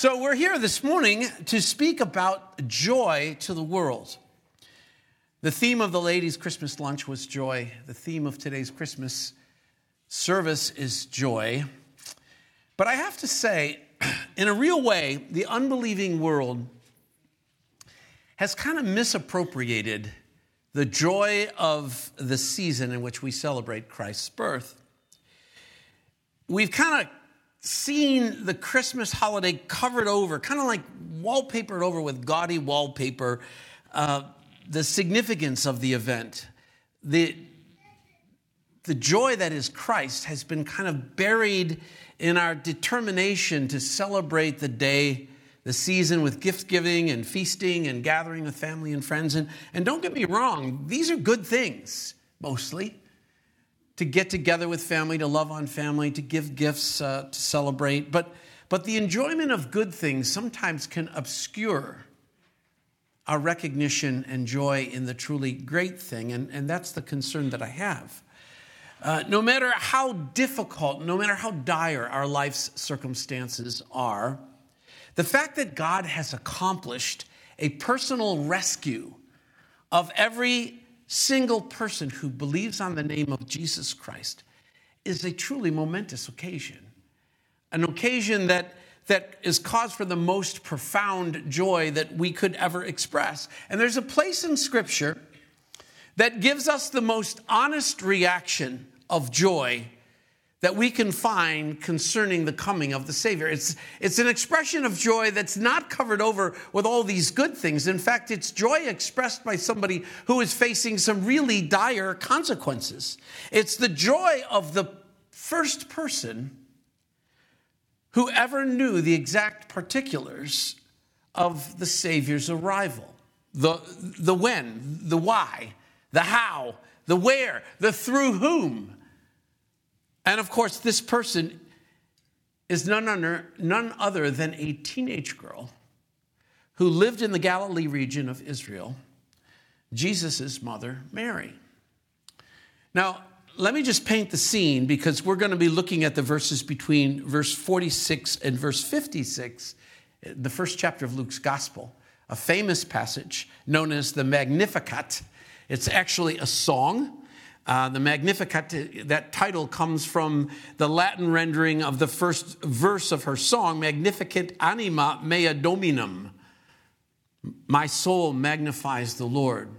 So, we're here this morning to speak about joy to the world. The theme of the ladies' Christmas lunch was joy. The theme of today's Christmas service is joy. But I have to say, in a real way, the unbelieving world has kind of misappropriated the joy of the season in which we celebrate Christ's birth. We've kind of seen the Christmas holiday covered over, kind of like wallpapered over with gaudy wallpaper, uh, the significance of the event. The, the joy that is Christ has been kind of buried in our determination to celebrate the day, the season with gift giving and feasting and gathering with family and friends. And, and don't get me wrong, these are good things, mostly to get together with family, to love on family, to give gifts, uh, to celebrate. But, but the enjoyment of good things sometimes can obscure our recognition and joy in the truly great thing. And, and that's the concern that I have. Uh, no matter how difficult, no matter how dire our life's circumstances are, the fact that God has accomplished a personal rescue of every single person who believes on the name of Jesus Christ is a truly momentous occasion. An occasion that, that is cause for the most profound joy that we could ever express. And there's a place in Scripture that gives us the most honest reaction of joy that we can find concerning the coming of the Savior. It's, it's an expression of joy that's not covered over with all these good things. In fact, it's joy expressed by somebody who is facing some really dire consequences. It's the joy of the first person who ever knew the exact particulars of the Savior's arrival the, the when, the why, the how, the where, the through whom. And of course, this person is none other, none other than a teenage girl who lived in the Galilee region of Israel, Jesus' mother, Mary. Now, let me just paint the scene because we're going to be looking at the verses between verse 46 and verse 56, the first chapter of Luke's gospel, a famous passage known as the Magnificat. It's actually a song uh, the Magnificat, that title comes from the Latin rendering of the first verse of her song, Magnificat anima mea dominum. My soul magnifies the Lord.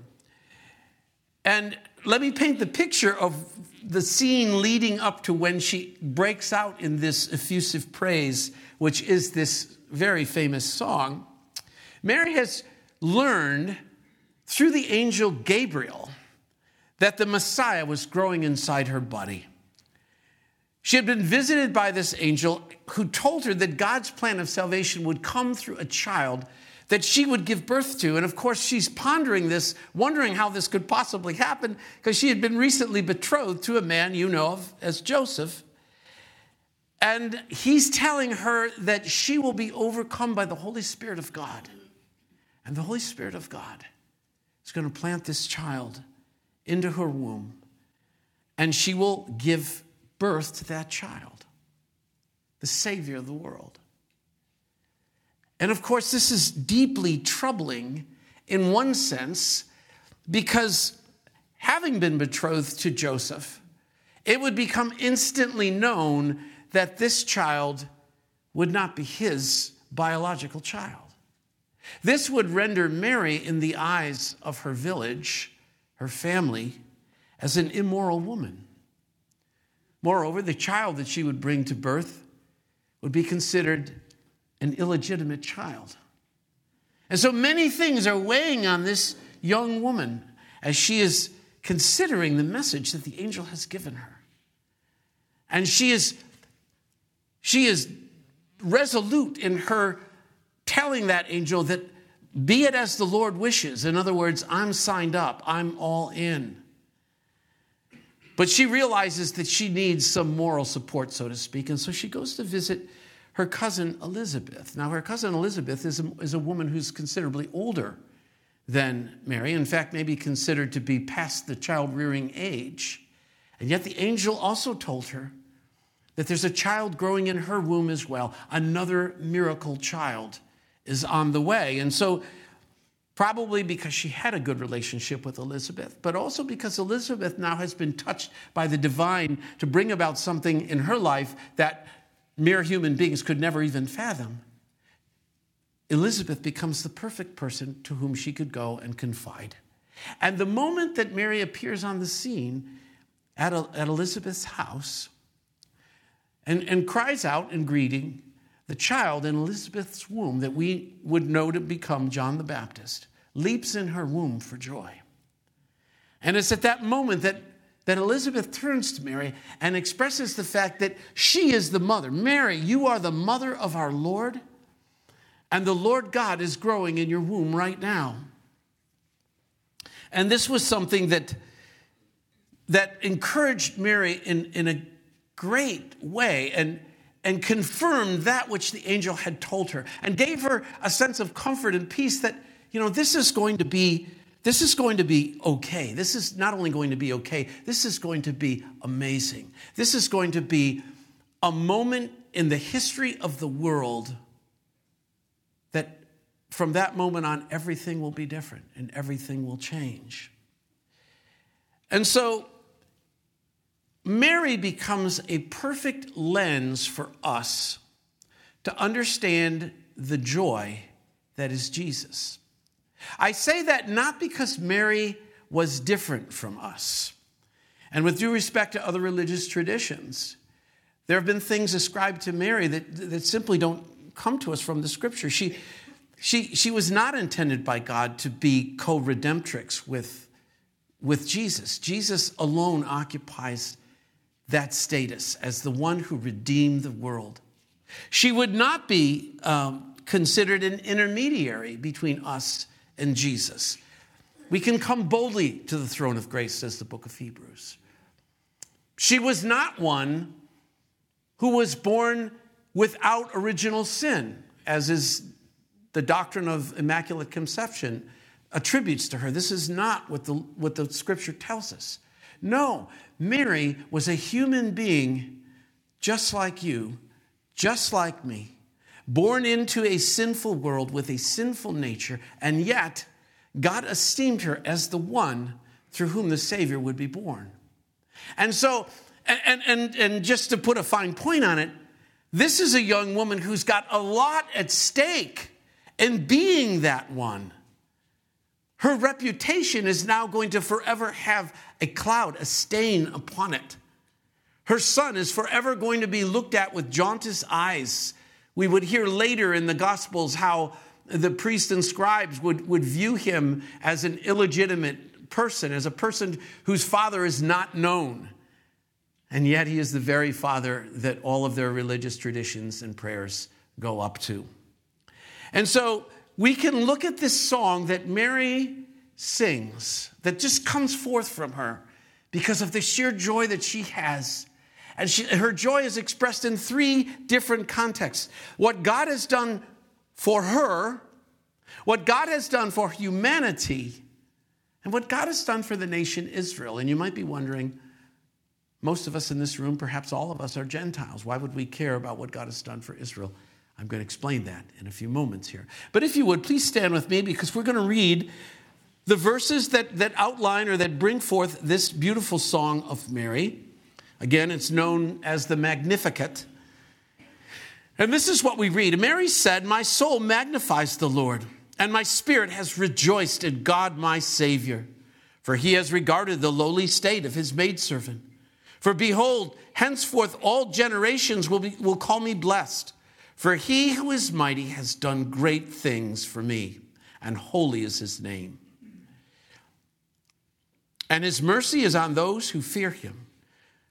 And let me paint the picture of the scene leading up to when she breaks out in this effusive praise, which is this very famous song. Mary has learned through the angel Gabriel that the Messiah was growing inside her body. She had been visited by this angel who told her that God's plan of salvation would come through a child that she would give birth to. And of course, she's pondering this, wondering how this could possibly happen, because she had been recently betrothed to a man you know of as Joseph. And he's telling her that she will be overcome by the Holy Spirit of God. And the Holy Spirit of God is going to plant this child into her womb, and she will give birth to that child, the Savior of the world. And of course, this is deeply troubling in one sense because having been betrothed to Joseph, it would become instantly known that this child would not be his biological child. This would render Mary, in the eyes of her village, her family as an immoral woman. Moreover, the child that she would bring to birth would be considered an illegitimate child. And so many things are weighing on this young woman as she is considering the message that the angel has given her. And she is, she is resolute in her telling that angel that be it as the Lord wishes. In other words, I'm signed up, I'm all in. But she realizes that she needs some moral support, so to speak, and so she goes to visit her cousin Elizabeth. Now, her cousin Elizabeth is a, is a woman who's considerably older than Mary, in fact, maybe considered to be past the child rearing age. And yet, the angel also told her that there's a child growing in her womb as well. Another miracle child is on the way. And so, probably because she had a good relationship with Elizabeth, but also because Elizabeth now has been touched by the divine to bring about something in her life that mere human beings could never even fathom. Elizabeth becomes the perfect person to whom she could go and confide. And the moment that Mary appears on the scene at, at Elizabeth's house and, and cries out in greeting, the child in Elizabeth's womb that we would know to become John the Baptist leaps in her womb for joy. And it's at that moment that, that Elizabeth turns to Mary and expresses the fact that she is the mother. Mary, you are the mother of our Lord, and the Lord God is growing in your womb right now. And this was something that, that encouraged Mary in, in a great way and, and confirmed that which the angel had told her and gave her a sense of comfort and peace that, you know, this is going to be. This is going to be okay. This is not only going to be okay, this is going to be amazing. This is going to be a moment in the history of the world that from that moment on, everything will be different and everything will change. And so, Mary becomes a perfect lens for us to understand the joy that is Jesus. I say that not because Mary was different from us. And with due respect to other religious traditions, there have been things ascribed to Mary that, that simply don't come to us from the scripture. She, she, she was not intended by God to be co redemptrix with, with Jesus. Jesus alone occupies that status as the one who redeemed the world. She would not be um, considered an intermediary between us and Jesus. We can come boldly to the throne of grace, says the book of Hebrews. She was not one who was born without original sin, as is the doctrine of Immaculate Conception attributes to her. This is not what the, what the scripture tells us. No, Mary was a human being just like you, just like me, born into a sinful world with a sinful nature, and yet God esteemed her as the one through whom the Savior would be born. And so, and, and, and just to put a fine point on it, this is a young woman who's got a lot at stake in being that one. Her reputation is now going to forever have a cloud, a stain upon it. Her son is forever going to be looked at with jaundiced eyes. We would hear later in the Gospels how the priests and scribes would, would view him as an illegitimate person, as a person whose father is not known. And yet he is the very father that all of their religious traditions and prayers go up to. And so we can look at this song that Mary sings, that just comes forth from her because of the sheer joy that she has. And she, her joy is expressed in three different contexts what God has done for her, what God has done for humanity, and what God has done for the nation Israel. And you might be wondering, most of us in this room, perhaps all of us, are Gentiles. Why would we care about what God has done for Israel? I'm going to explain that in a few moments here. But if you would, please stand with me because we're going to read the verses that, that outline or that bring forth this beautiful song of Mary. Again, it's known as the Magnificat. And this is what we read Mary said, My soul magnifies the Lord, and my spirit has rejoiced in God my Savior, for he has regarded the lowly state of his maidservant. For behold, henceforth all generations will, be, will call me blessed. For he who is mighty has done great things for me, and holy is his name. And his mercy is on those who fear him.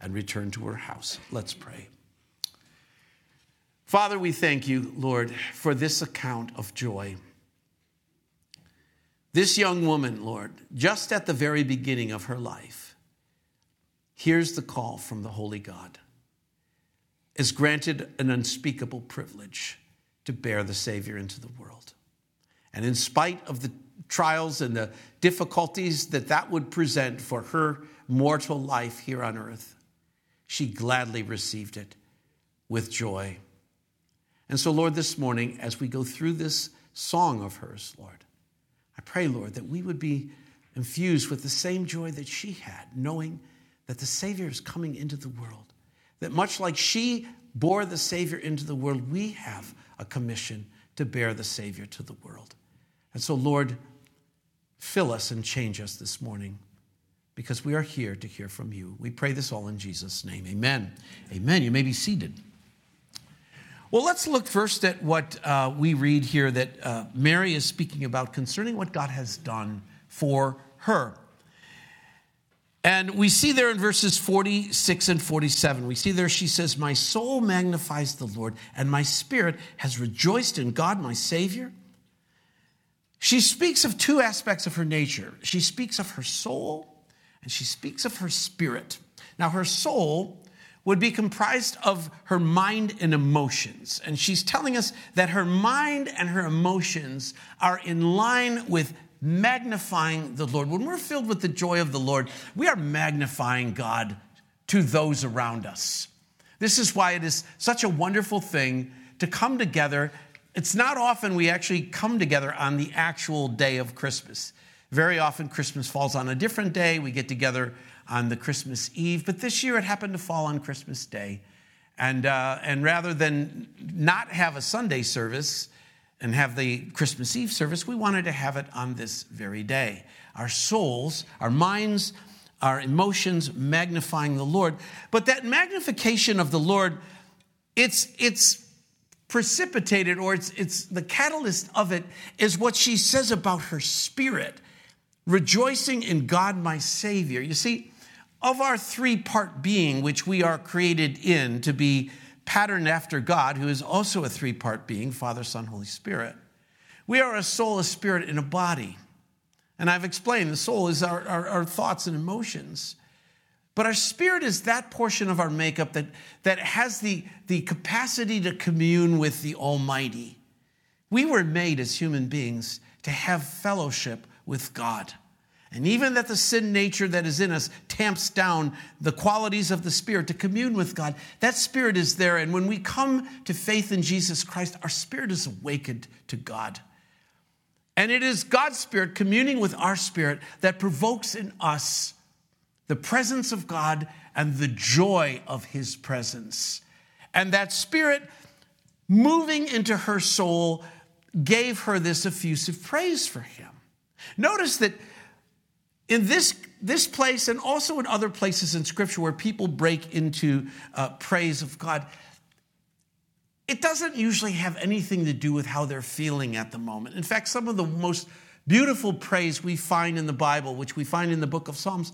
and return to her house. Let's pray. Father, we thank you, Lord, for this account of joy. This young woman, Lord, just at the very beginning of her life, hears the call from the Holy God, is granted an unspeakable privilege to bear the Savior into the world. And in spite of the trials and the difficulties that that would present for her mortal life here on earth, she gladly received it with joy. And so, Lord, this morning, as we go through this song of hers, Lord, I pray, Lord, that we would be infused with the same joy that she had, knowing that the Savior is coming into the world. That much like she bore the Savior into the world, we have a commission to bear the Savior to the world. And so, Lord, fill us and change us this morning because we are here to hear from you. We pray this all in Jesus' name. Amen. Amen. You may be seated. Well, let's look first at what uh, we read here that uh, Mary is speaking about concerning what God has done for her. And we see there in verses 46 and 47, we see there she says, My soul magnifies the Lord, and my spirit has rejoiced in God, my Savior. She speaks of two aspects of her nature. She speaks of her soul, and she speaks of her spirit. Now, her soul would be comprised of her mind and emotions. And she's telling us that her mind and her emotions are in line with magnifying the Lord. When we're filled with the joy of the Lord, we are magnifying God to those around us. This is why it is such a wonderful thing to come together. It's not often we actually come together on the actual day of Christmas. Very often, Christmas falls on a different day. We get together on the Christmas Eve, but this year it happened to fall on Christmas Day. And, uh, and rather than not have a Sunday service and have the Christmas Eve service, we wanted to have it on this very day. Our souls, our minds, our emotions magnifying the Lord. But that magnification of the Lord, it's, it's precipitated, or it's, it's the catalyst of it, is what she says about her spirit, rejoicing in God my Savior. You see, of our three part being, which we are created in to be patterned after God, who is also a three part being Father, Son, Holy Spirit, we are a soul, a spirit, and a body. And I've explained the soul is our, our, our thoughts and emotions. But our spirit is that portion of our makeup that, that has the, the capacity to commune with the Almighty. We were made as human beings to have fellowship with God. And even that the sin nature that is in us tamps down the qualities of the Spirit to commune with God, that Spirit is there. And when we come to faith in Jesus Christ, our spirit is awakened to God. And it is God's Spirit communing with our spirit that provokes in us the presence of God and the joy of His presence. And that Spirit moving into her soul gave her this effusive praise for Him. Notice that in this, this place and also in other places in Scripture where people break into uh, praise of God, it doesn't usually have anything to do with how they're feeling at the moment. In fact, some of the most beautiful praise we find in the Bible, which we find in the book of Psalms,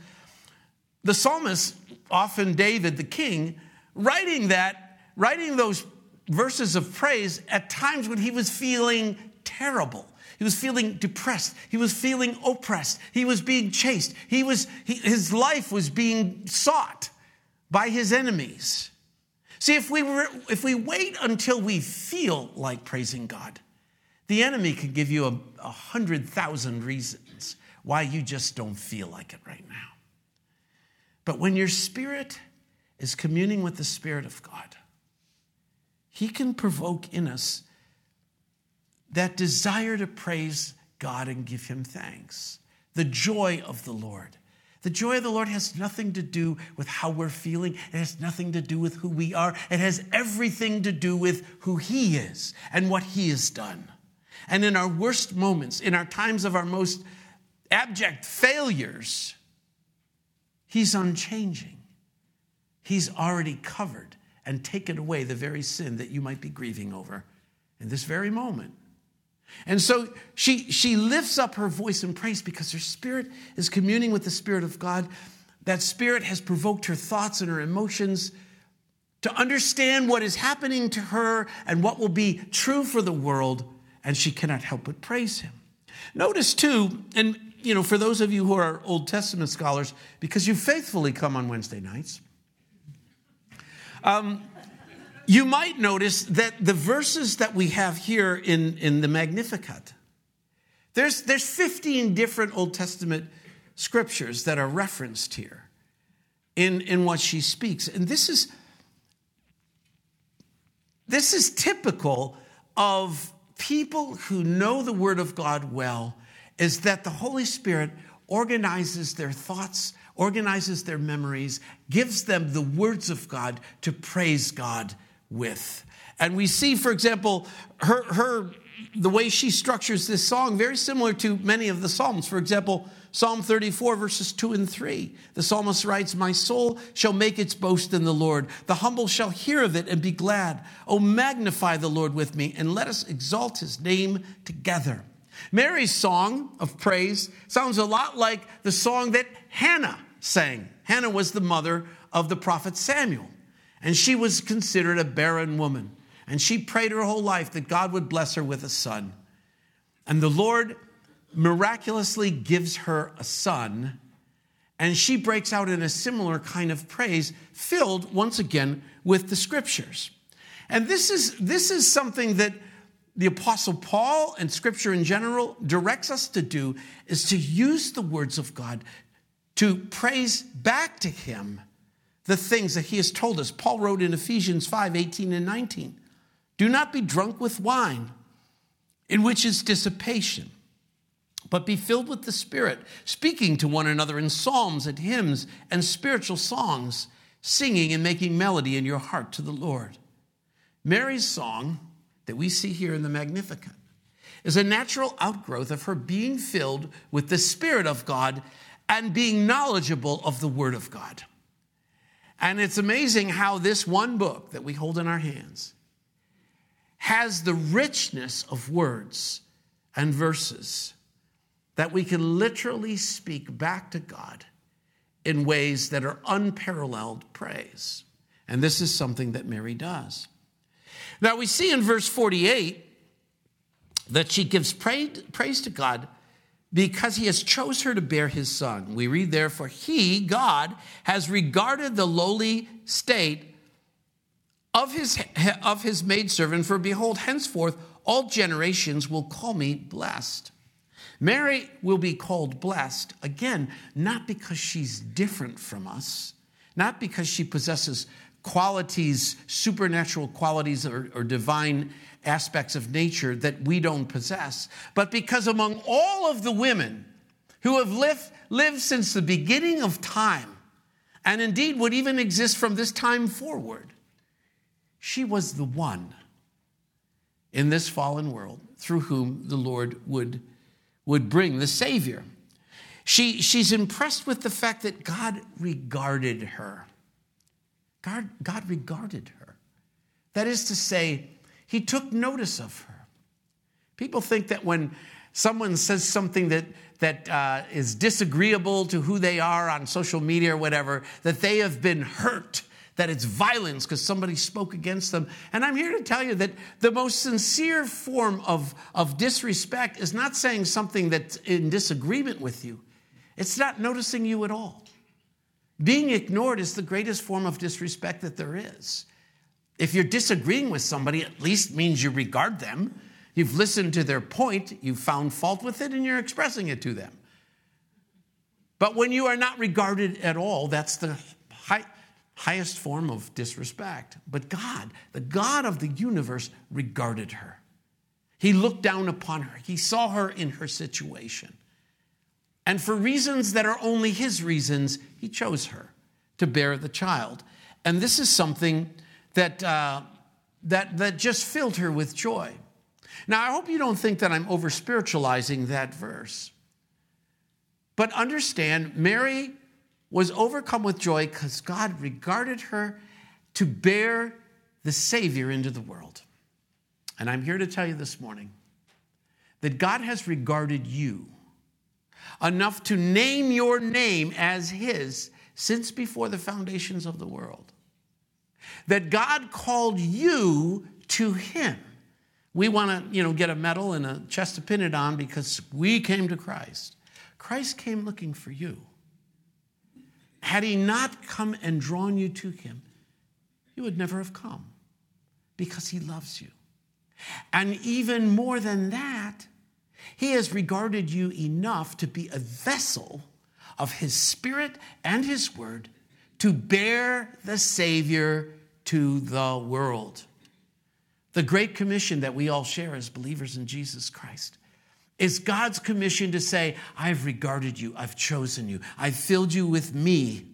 the psalmist, often David the king, writing that, writing those verses of praise at times when he was feeling terrible. He was feeling depressed. He was feeling oppressed. He was being chased. He was, he, his life was being sought by his enemies. See, if we, were, if we wait until we feel like praising God, the enemy can give you a, a hundred thousand reasons why you just don't feel like it right now. But when your spirit is communing with the Spirit of God, He can provoke in us that desire to praise God and give Him thanks, the joy of the Lord. The joy of the Lord has nothing to do with how we're feeling. It has nothing to do with who we are. It has everything to do with who He is and what He has done. And in our worst moments, in our times of our most abject failures, He's unchanging. He's already covered and taken away the very sin that you might be grieving over in this very moment. And so she, she lifts up her voice in praise because her spirit is communing with the Spirit of God. That spirit has provoked her thoughts and her emotions to understand what is happening to her and what will be true for the world, and she cannot help but praise him. Notice too, and you know, for those of you who are Old Testament scholars, because you faithfully come on Wednesday nights, um, you might notice that the verses that we have here in, in the Magnificat, there's, there's 15 different Old Testament scriptures that are referenced here in, in what she speaks. And this is this is typical of people who know the Word of God well, is that the Holy Spirit organizes their thoughts, organizes their memories, gives them the words of God to praise God with. And we see, for example, her, her the way she structures this song very similar to many of the Psalms. For example, Psalm 34, verses 2 and 3. The psalmist writes, My soul shall make its boast in the Lord. The humble shall hear of it and be glad. Oh, magnify the Lord with me, and let us exalt his name together. Mary's song of praise sounds a lot like the song that Hannah sang. Hannah was the mother of the prophet Samuel, and she was considered a barren woman. And she prayed her whole life that God would bless her with a son. And the Lord miraculously gives her a son, and she breaks out in a similar kind of praise, filled once again with the scriptures. And this is, this is something that the apostle paul and scripture in general directs us to do is to use the words of god to praise back to him the things that he has told us paul wrote in ephesians 5 18 and 19 do not be drunk with wine in which is dissipation but be filled with the Spirit, speaking to one another in psalms and hymns and spiritual songs, singing and making melody in your heart to the Lord. Mary's song that we see here in the Magnificat is a natural outgrowth of her being filled with the Spirit of God and being knowledgeable of the Word of God. And it's amazing how this one book that we hold in our hands has the richness of words and verses that we can literally speak back to God in ways that are unparalleled praise. And this is something that Mary does. Now we see in verse 48 that she gives praise to God because he has chose her to bear his son. We read therefore he, God, has regarded the lowly state of his, of his maidservant, for behold, henceforth all generations will call me blessed. Mary will be called blessed, again, not because she's different from us, not because she possesses qualities, supernatural qualities or, or, divine aspects of nature that we don't possess, but because among all of the women who have lived, lived since the beginning of time, and indeed would even exist from this time forward, she was the one in this fallen world through whom the Lord would would bring the Savior. She, she's impressed with the fact that God regarded her. God, God regarded her. That is to say, He took notice of her. People think that when someone says something that, that uh, is disagreeable to who they are on social media or whatever, that they have been hurt that it's violence because somebody spoke against them. And I'm here to tell you that the most sincere form of, of disrespect is not saying something that's in disagreement with you, it's not noticing you at all. Being ignored is the greatest form of disrespect that there is. If you're disagreeing with somebody, at least means you regard them. You've listened to their point, you've found fault with it, and you're expressing it to them. But when you are not regarded at all, that's the high, highest form of disrespect. But God, the God of the universe, regarded her. He looked down upon her, he saw her in her situation. And for reasons that are only his reasons, he chose her to bear the child. And this is something that, uh, that, that just filled her with joy. Now, I hope you don't think that I'm over spiritualizing that verse. But understand, Mary was overcome with joy because God regarded her to bear the Savior into the world. And I'm here to tell you this morning that God has regarded you enough to name your name as His since before the foundations of the world. That God called you to Him. We want to, you know, get a medal and a chest to pin it on because we came to Christ. Christ came looking for you. Had he not come and drawn you to him, you would never have come because he loves you. And even more than that, he has regarded you enough to be a vessel of his spirit and his word to bear the Savior to the world. The Great Commission that we all share as believers in Jesus Christ is God's commission to say, I've regarded you, I've chosen you, I've filled you with me.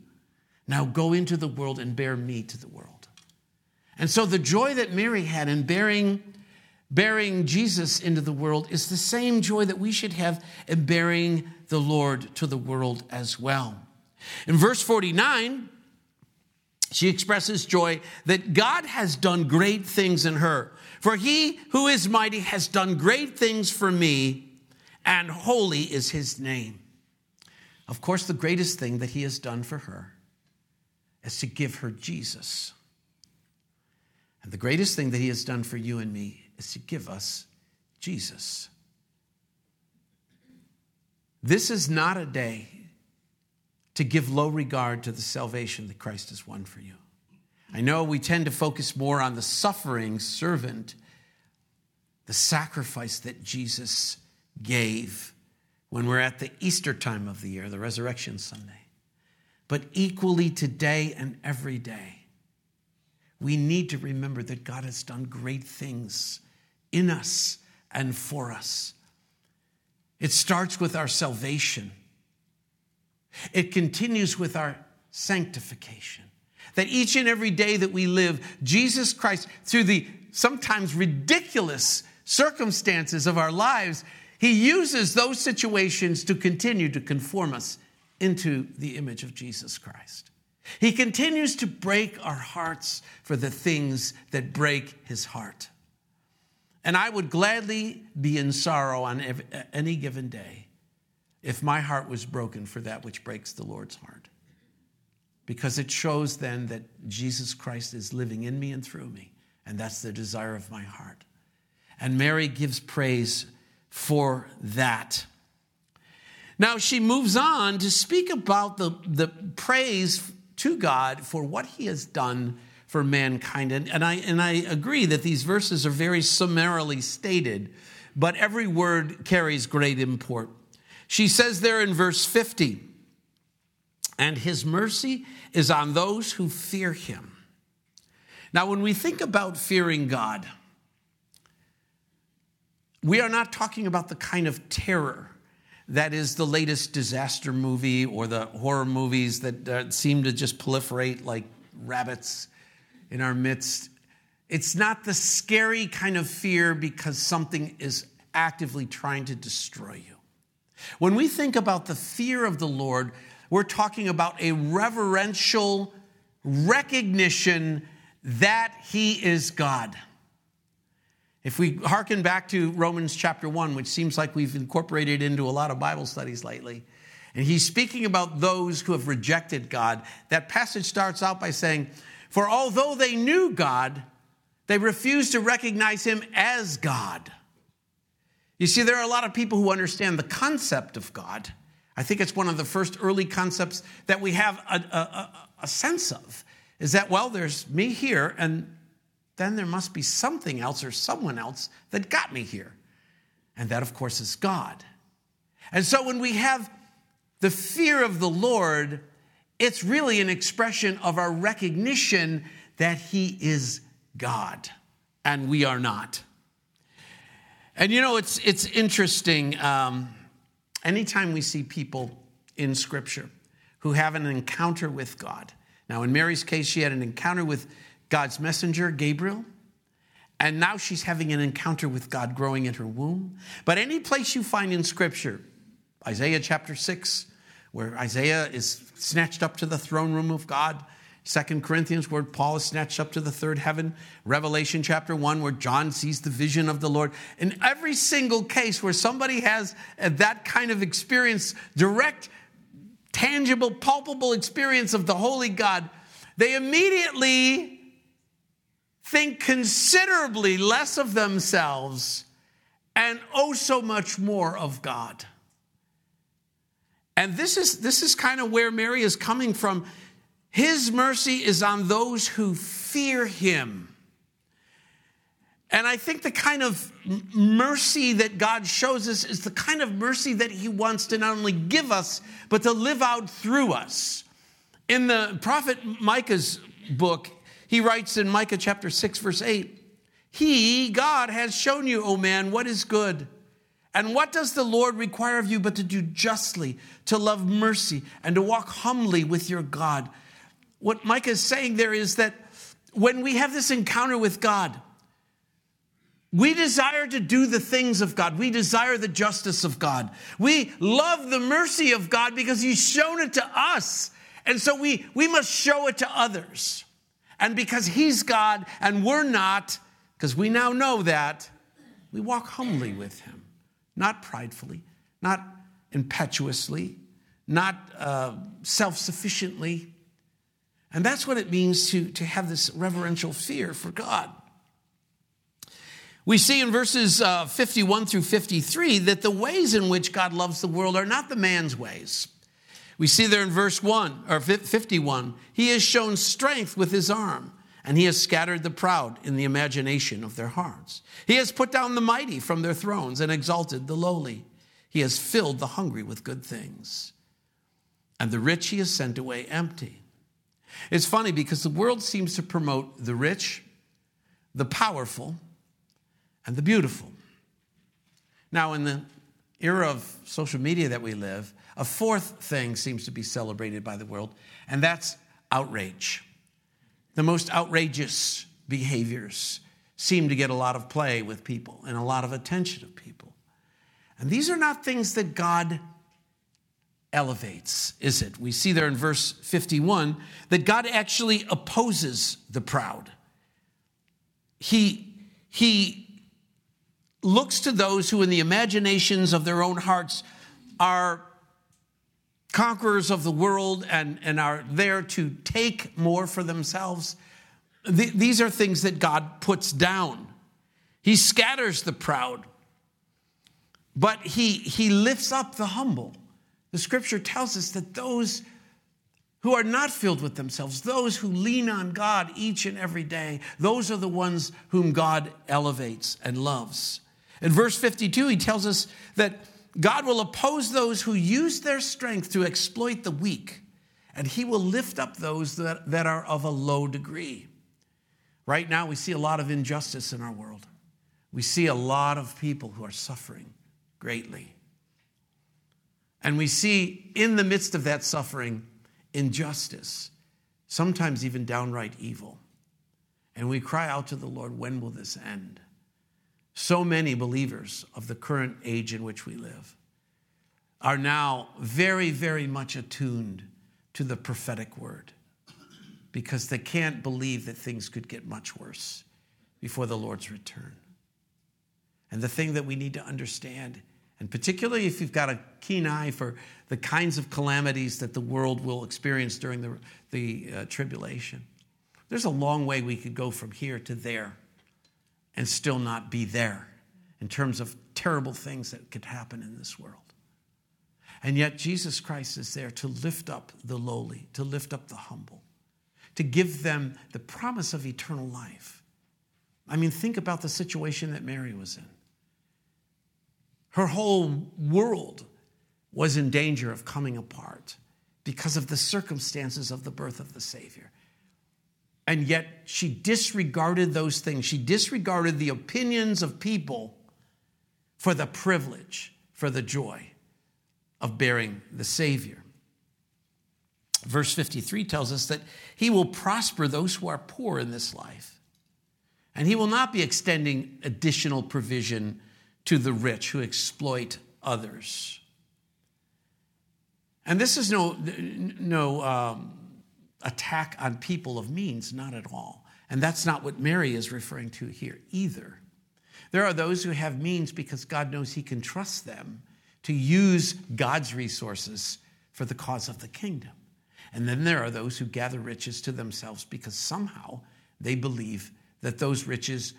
Now go into the world and bear me to the world. And so the joy that Mary had in bearing, bearing Jesus into the world is the same joy that we should have in bearing the Lord to the world as well. In verse 49, she expresses joy that God has done great things in her. For he who is mighty has done great things for me, and holy is his name. Of course, the greatest thing that he has done for her is to give her Jesus. And the greatest thing that he has done for you and me is to give us Jesus. This is not a day to give low regard to the salvation that Christ has won for you. I know we tend to focus more on the suffering servant, the sacrifice that Jesus gave when we're at the Easter time of the year, the Resurrection Sunday. But equally today and every day, we need to remember that God has done great things in us and for us. It starts with our salvation. It continues with our sanctification. That each and every day that we live, Jesus Christ, through the sometimes ridiculous circumstances of our lives, He uses those situations to continue to conform us into the image of Jesus Christ. He continues to break our hearts for the things that break His heart. And I would gladly be in sorrow on any given day if my heart was broken for that which breaks the Lord's heart. Because it shows then that Jesus Christ is living in me and through me, and that's the desire of my heart. And Mary gives praise for that. Now she moves on to speak about the, the praise to God for what he has done for mankind. And, and, I, and I agree that these verses are very summarily stated, but every word carries great import. She says there in verse 50, and his mercy is on those who fear him. Now, when we think about fearing God, we are not talking about the kind of terror that is the latest disaster movie or the horror movies that uh, seem to just proliferate like rabbits in our midst. It's not the scary kind of fear because something is actively trying to destroy you. When we think about the fear of the Lord, we're talking about a reverential recognition that He is God. If we hearken back to Romans chapter 1, which seems like we've incorporated into a lot of Bible studies lately, and he's speaking about those who have rejected God, that passage starts out by saying, For although they knew God, they refused to recognize him as God. You see, there are a lot of people who understand the concept of God. I think it's one of the first early concepts that we have a, a, a, sense of is that, well, there's me here, and then there must be something else or someone else that got me here. And that, of course, is God. And so when we have the fear of the Lord, it's really an expression of our recognition that He is God and we are not. And you know, it's, it's interesting. Um, anytime we see people in Scripture who have an encounter with God. Now, in Mary's case, she had an encounter with God's messenger, Gabriel. And now she's having an encounter with God growing in her womb. But any place you find in Scripture, Isaiah chapter 6, where Isaiah is snatched up to the throne room of God, Second Corinthians, where Paul is snatched up to the third heaven. Revelation chapter 1, where John sees the vision of the Lord. In every single case where somebody has uh, that kind of experience, direct, tangible, palpable experience of the Holy God, they immediately think considerably less of themselves and oh so much more of God. And this is, this is kind of where Mary is coming from. His mercy is on those who fear him. And I think the kind of mercy that God shows us is the kind of mercy that He wants to not only give us, but to live out through us. In the prophet Micah's book, he writes in Micah chapter 6, verse 8 He, God, has shown you, O man, what is good. And what does the Lord require of you but to do justly, to love mercy, and to walk humbly with your God? What Micah is saying there is that when we have this encounter with God, we desire to do the things of God. We desire the justice of God. We love the mercy of God because He's shown it to us. And so we, we must show it to others. And because He's God and we're not, because we now know that, we walk humbly with Him, not pridefully, not impetuously, not uh, self sufficiently. And that's what it means to, to have this reverential fear for God. We see in verses uh, 51 through 53 that the ways in which God loves the world are not the man's ways. We see there in verse 1 or 51, he has shown strength with his arm, and he has scattered the proud in the imagination of their hearts. He has put down the mighty from their thrones and exalted the lowly. He has filled the hungry with good things, and the rich he has sent away empty. It's funny because the world seems to promote the rich, the powerful, and the beautiful. Now, in the era of social media that we live, a fourth thing seems to be celebrated by the world, and that's outrage. The most outrageous behaviors seem to get a lot of play with people and a lot of attention of people. And these are not things that God elevates, is it? We see there in verse 51 that God actually opposes the proud. He, he looks to those who, in the imaginations of their own hearts, are conquerors of the world and, and are there to take more for themselves. Th- these are things that God puts down. He scatters the proud, but he, he lifts up the humble. The scripture tells us that those who are not filled with themselves, those who lean on God each and every day, those are the ones whom God elevates and loves. In verse 52, he tells us that God will oppose those who use their strength to exploit the weak, and he will lift up those that, that are of a low degree. Right now, we see a lot of injustice in our world. We see a lot of people who are suffering greatly. And we see in the midst of that suffering, injustice, sometimes even downright evil. And we cry out to the Lord, when will this end? So many believers of the current age in which we live are now very, very much attuned to the prophetic word because they can't believe that things could get much worse before the Lord's return. And the thing that we need to understand, and particularly if you've got a keen eye for the kinds of calamities that the world will experience during the, the uh, tribulation, there's a long way we could go from here to there and still not be there in terms of terrible things that could happen in this world. And yet, Jesus Christ is there to lift up the lowly, to lift up the humble, to give them the promise of eternal life. I mean, think about the situation that Mary was in. Her whole world was in danger of coming apart because of the circumstances of the birth of the Savior. And yet she disregarded those things. She disregarded the opinions of people for the privilege, for the joy of bearing the Savior. Verse 53 tells us that he will prosper those who are poor in this life. And he will not be extending additional provision to the rich who exploit others. And this is no, no um, attack on people of means, not at all. And that's not what Mary is referring to here either. There are those who have means because God knows He can trust them to use God's resources for the cause of the kingdom. And then there are those who gather riches to themselves because somehow they believe that those riches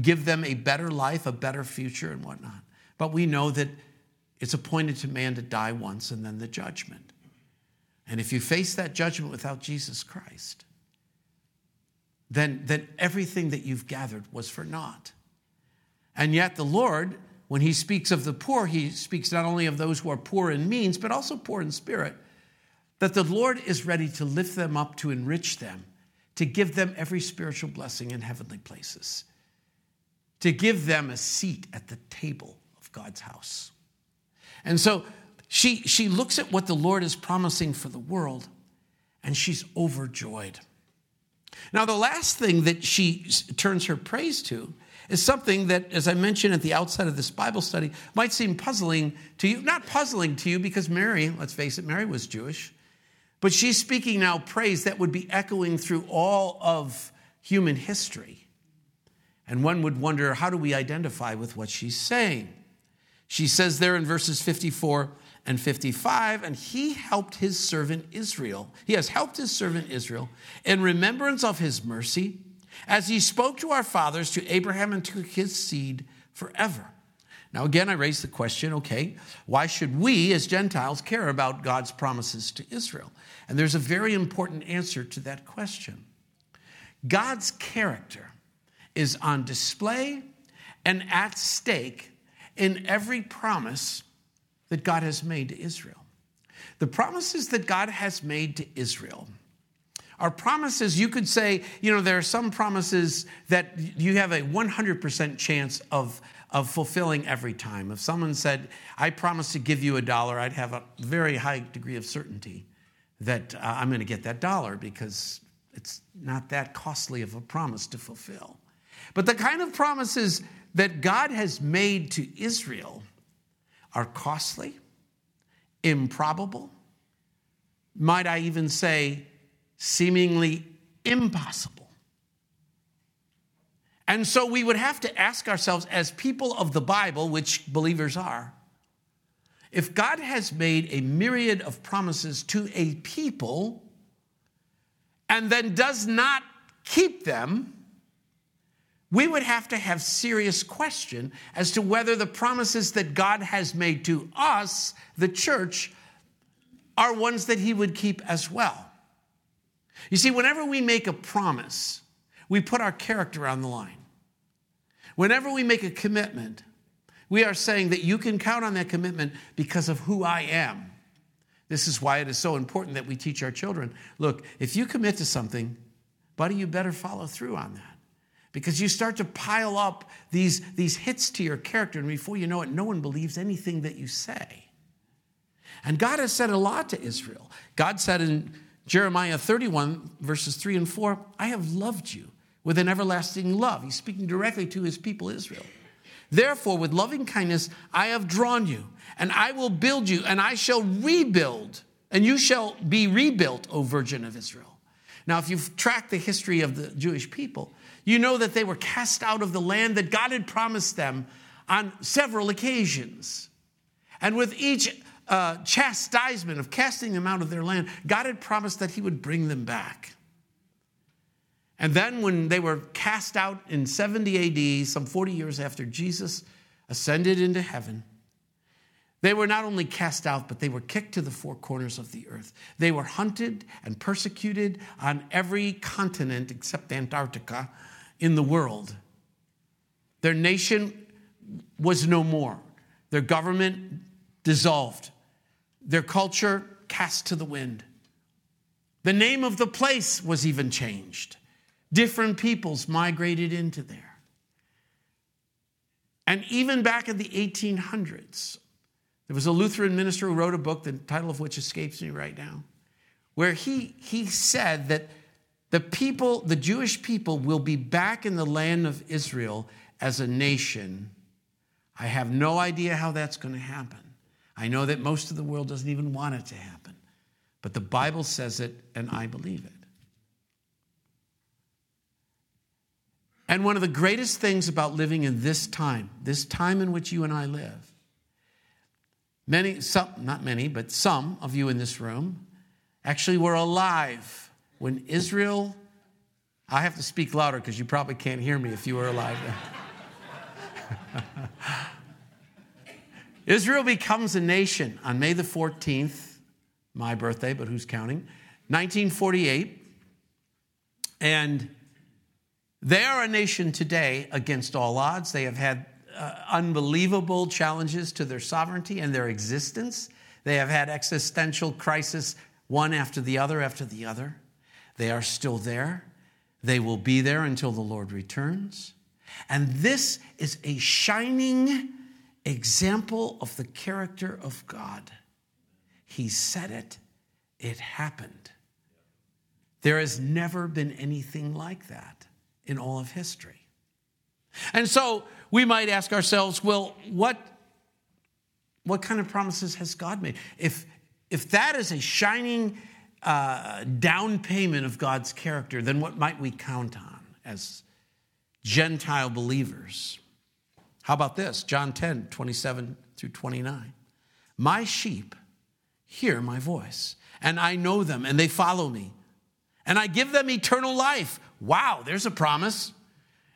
give them a better life, a better future, and whatnot. But we know that it's appointed to man to die once and then the judgment. And if you face that judgment without Jesus Christ, then, then everything that you've gathered was for naught. And yet, the Lord, when He speaks of the poor, He speaks not only of those who are poor in means, but also poor in spirit, that the Lord is ready to lift them up, to enrich them, to give them every spiritual blessing in heavenly places, to give them a seat at the table of God's house. And so she, she looks at what the Lord is promising for the world, and she's overjoyed. Now, the last thing that she turns her praise to is something that, as I mentioned at the outset of this Bible study, might seem puzzling to you. Not puzzling to you because Mary, let's face it, Mary was Jewish. But she's speaking now praise that would be echoing through all of human history. And one would wonder how do we identify with what she's saying? She says there in verses 54 and 55, and he helped his servant Israel. He has helped his servant Israel in remembrance of his mercy, as he spoke to our fathers, to Abraham, and to his seed forever. Now, again, I raise the question okay, why should we as Gentiles care about God's promises to Israel? And there's a very important answer to that question. God's character is on display and at stake in every promise that God has made to Israel. The promises that God has made to Israel are promises you could say, you know, there are some promises that you have a 100% chance of, of fulfilling every time. If someone said, I promise to give you a dollar, I'd have a very high degree of certainty that uh, I'm going to get that dollar because it's not that costly of a promise to fulfill. But the kind of promises that God has made to Israel are costly, improbable, might I even say, seemingly impossible. And so we would have to ask ourselves, as people of the Bible, which believers are, if God has made a myriad of promises to a people and then does not keep them, we would have to have serious question as to whether the promises that God has made to us, the church, are ones that he would keep as well. You see, whenever we make a promise, we put our character on the line. Whenever we make a commitment, we are saying that you can count on that commitment because of who I am. This is why it is so important that we teach our children look, if you commit to something, buddy, you better follow through on that because you start to pile up these, these hits to your character, and before you know it, no one believes anything that you say. And God has said a lot to Israel. God said in Jeremiah 31, verses 3 and 4, I have loved you with an everlasting love. He's speaking directly to his people, Israel. Therefore, with loving kindness, I have drawn you, and I will build you, and I shall rebuild, and you shall be rebuilt, O Virgin of Israel. Now, if you've tracked the history of the Jewish people, you know that they were cast out of the land that God had promised them on several occasions. And with each uh, chastisement of casting them out of their land, God had promised that He would bring them back. And then, when they were cast out in 70 AD, some 40 years after Jesus ascended into heaven, they were not only cast out, but they were kicked to the four corners of the earth. They were hunted and persecuted on every continent except Antarctica in the world. Their nation was no more, their government dissolved, their culture cast to the wind. The name of the place was even changed. Different peoples migrated into there. And even back in the 1800s, there was a Lutheran minister who wrote a book, the title of which escapes me right now, where he, he said that the people, the Jewish people, will be back in the land of Israel as a nation. I have no idea how that's going to happen. I know that most of the world doesn't even want it to happen. But the Bible says it, and I believe it. And one of the greatest things about living in this time, this time in which you and I live, many, some, not many, but some of you in this room actually were alive when Israel I have to speak louder because you probably can't hear me if you were alive. Israel becomes a nation on May the 14th, my birthday, but who's counting? 1948. And they are a nation today against all odds. They have had uh, unbelievable challenges to their sovereignty and their existence. They have had existential crisis one after the other after the other. They are still there. They will be there until the Lord returns. And this is a shining example of the character of God. He said it, it happened. There has never been anything like that in all of history. And so we might ask ourselves, well, what, what kind of promises has God made? If, if that is a shining uh, down payment of God's character, then what might we count on as Gentile believers? How about this? John 10, 27 through 29. My sheep hear my voice, and I know them, and they follow me. And I give them eternal life. Wow, there's a promise.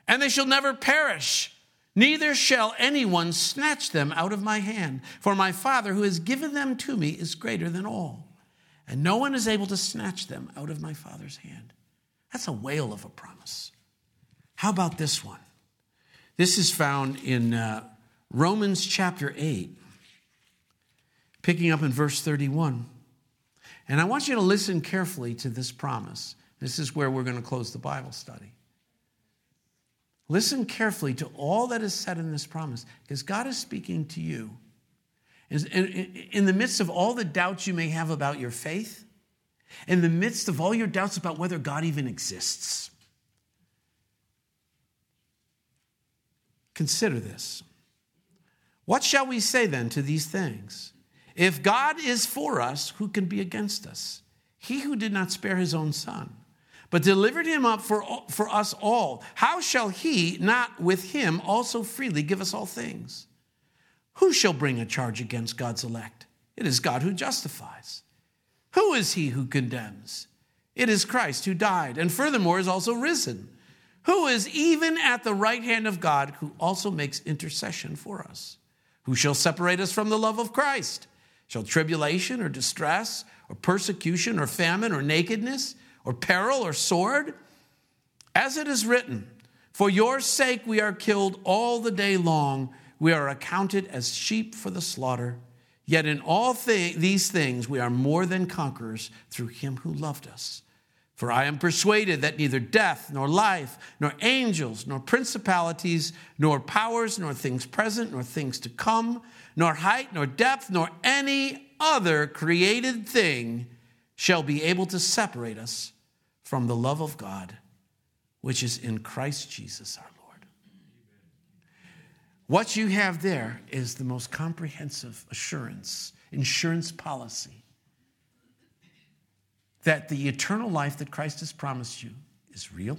And they shall never perish, neither shall anyone snatch them out of my hand. For my Father, who has given them to me, is greater than all and no one is able to snatch them out of my Father's hand. That's a whale of a promise. How about this one? This is found in uh, Romans chapter 8, picking up in verse 31. And I want you to listen carefully to this promise. This is where we're going to close the Bible study. Listen carefully to all that is said in this promise, because God is speaking to you in the midst of all the doubts you may have about your faith, in the midst of all your doubts about whether God even exists, consider this. What shall we say then to these things? If God is for us, who can be against us? He who did not spare his own son, but delivered him up for, for us all, how shall he not with him also freely give us all things? Who shall bring a charge against God's elect? It is God who justifies. Who is he who condemns? It is Christ who died, and furthermore is also risen, who is even at the right hand of God, who also makes intercession for us. Who shall separate us from the love of Christ? Shall tribulation or distress or persecution or famine or nakedness or peril or sword? As it is written, For your sake we are killed all the day long we are accounted as sheep for the slaughter. Yet in all th- these things we are more than conquerors through him who loved us. For I am persuaded that neither death, nor life, nor angels, nor principalities, nor powers, nor things present, nor things to come, nor height, nor depth, nor any other created thing shall be able to separate us from the love of God, which is in Christ Jesus our Lord. What you have there is the most comprehensive assurance, insurance policy that the eternal life that Christ has promised you is real,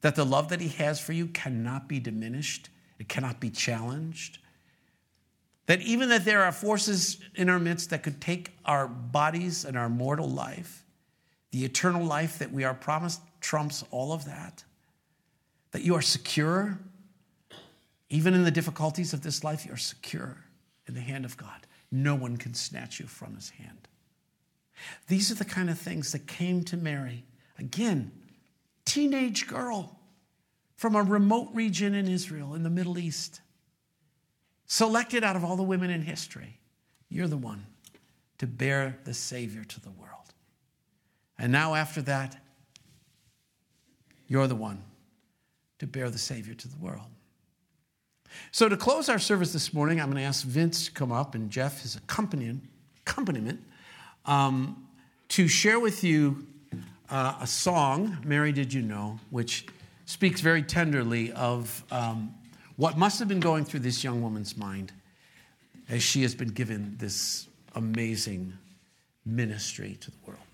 that the love that he has for you cannot be diminished, it cannot be challenged. That even that there are forces in our midst that could take our bodies and our mortal life, the eternal life that we are promised trumps all of that. That you are secure, even in the difficulties of this life, you're secure in the hand of God. No one can snatch you from his hand. These are the kind of things that came to Mary. Again, teenage girl from a remote region in Israel, in the Middle East, selected out of all the women in history. You're the one to bear the Savior to the world. And now, after that, you're the one to bear the Savior to the world. So, to close our service this morning, I'm going to ask Vince to come up and Jeff, his accompaniment, um, to share with you uh, a song, Mary Did You Know, which speaks very tenderly of um, what must have been going through this young woman's mind as she has been given this amazing ministry to the world.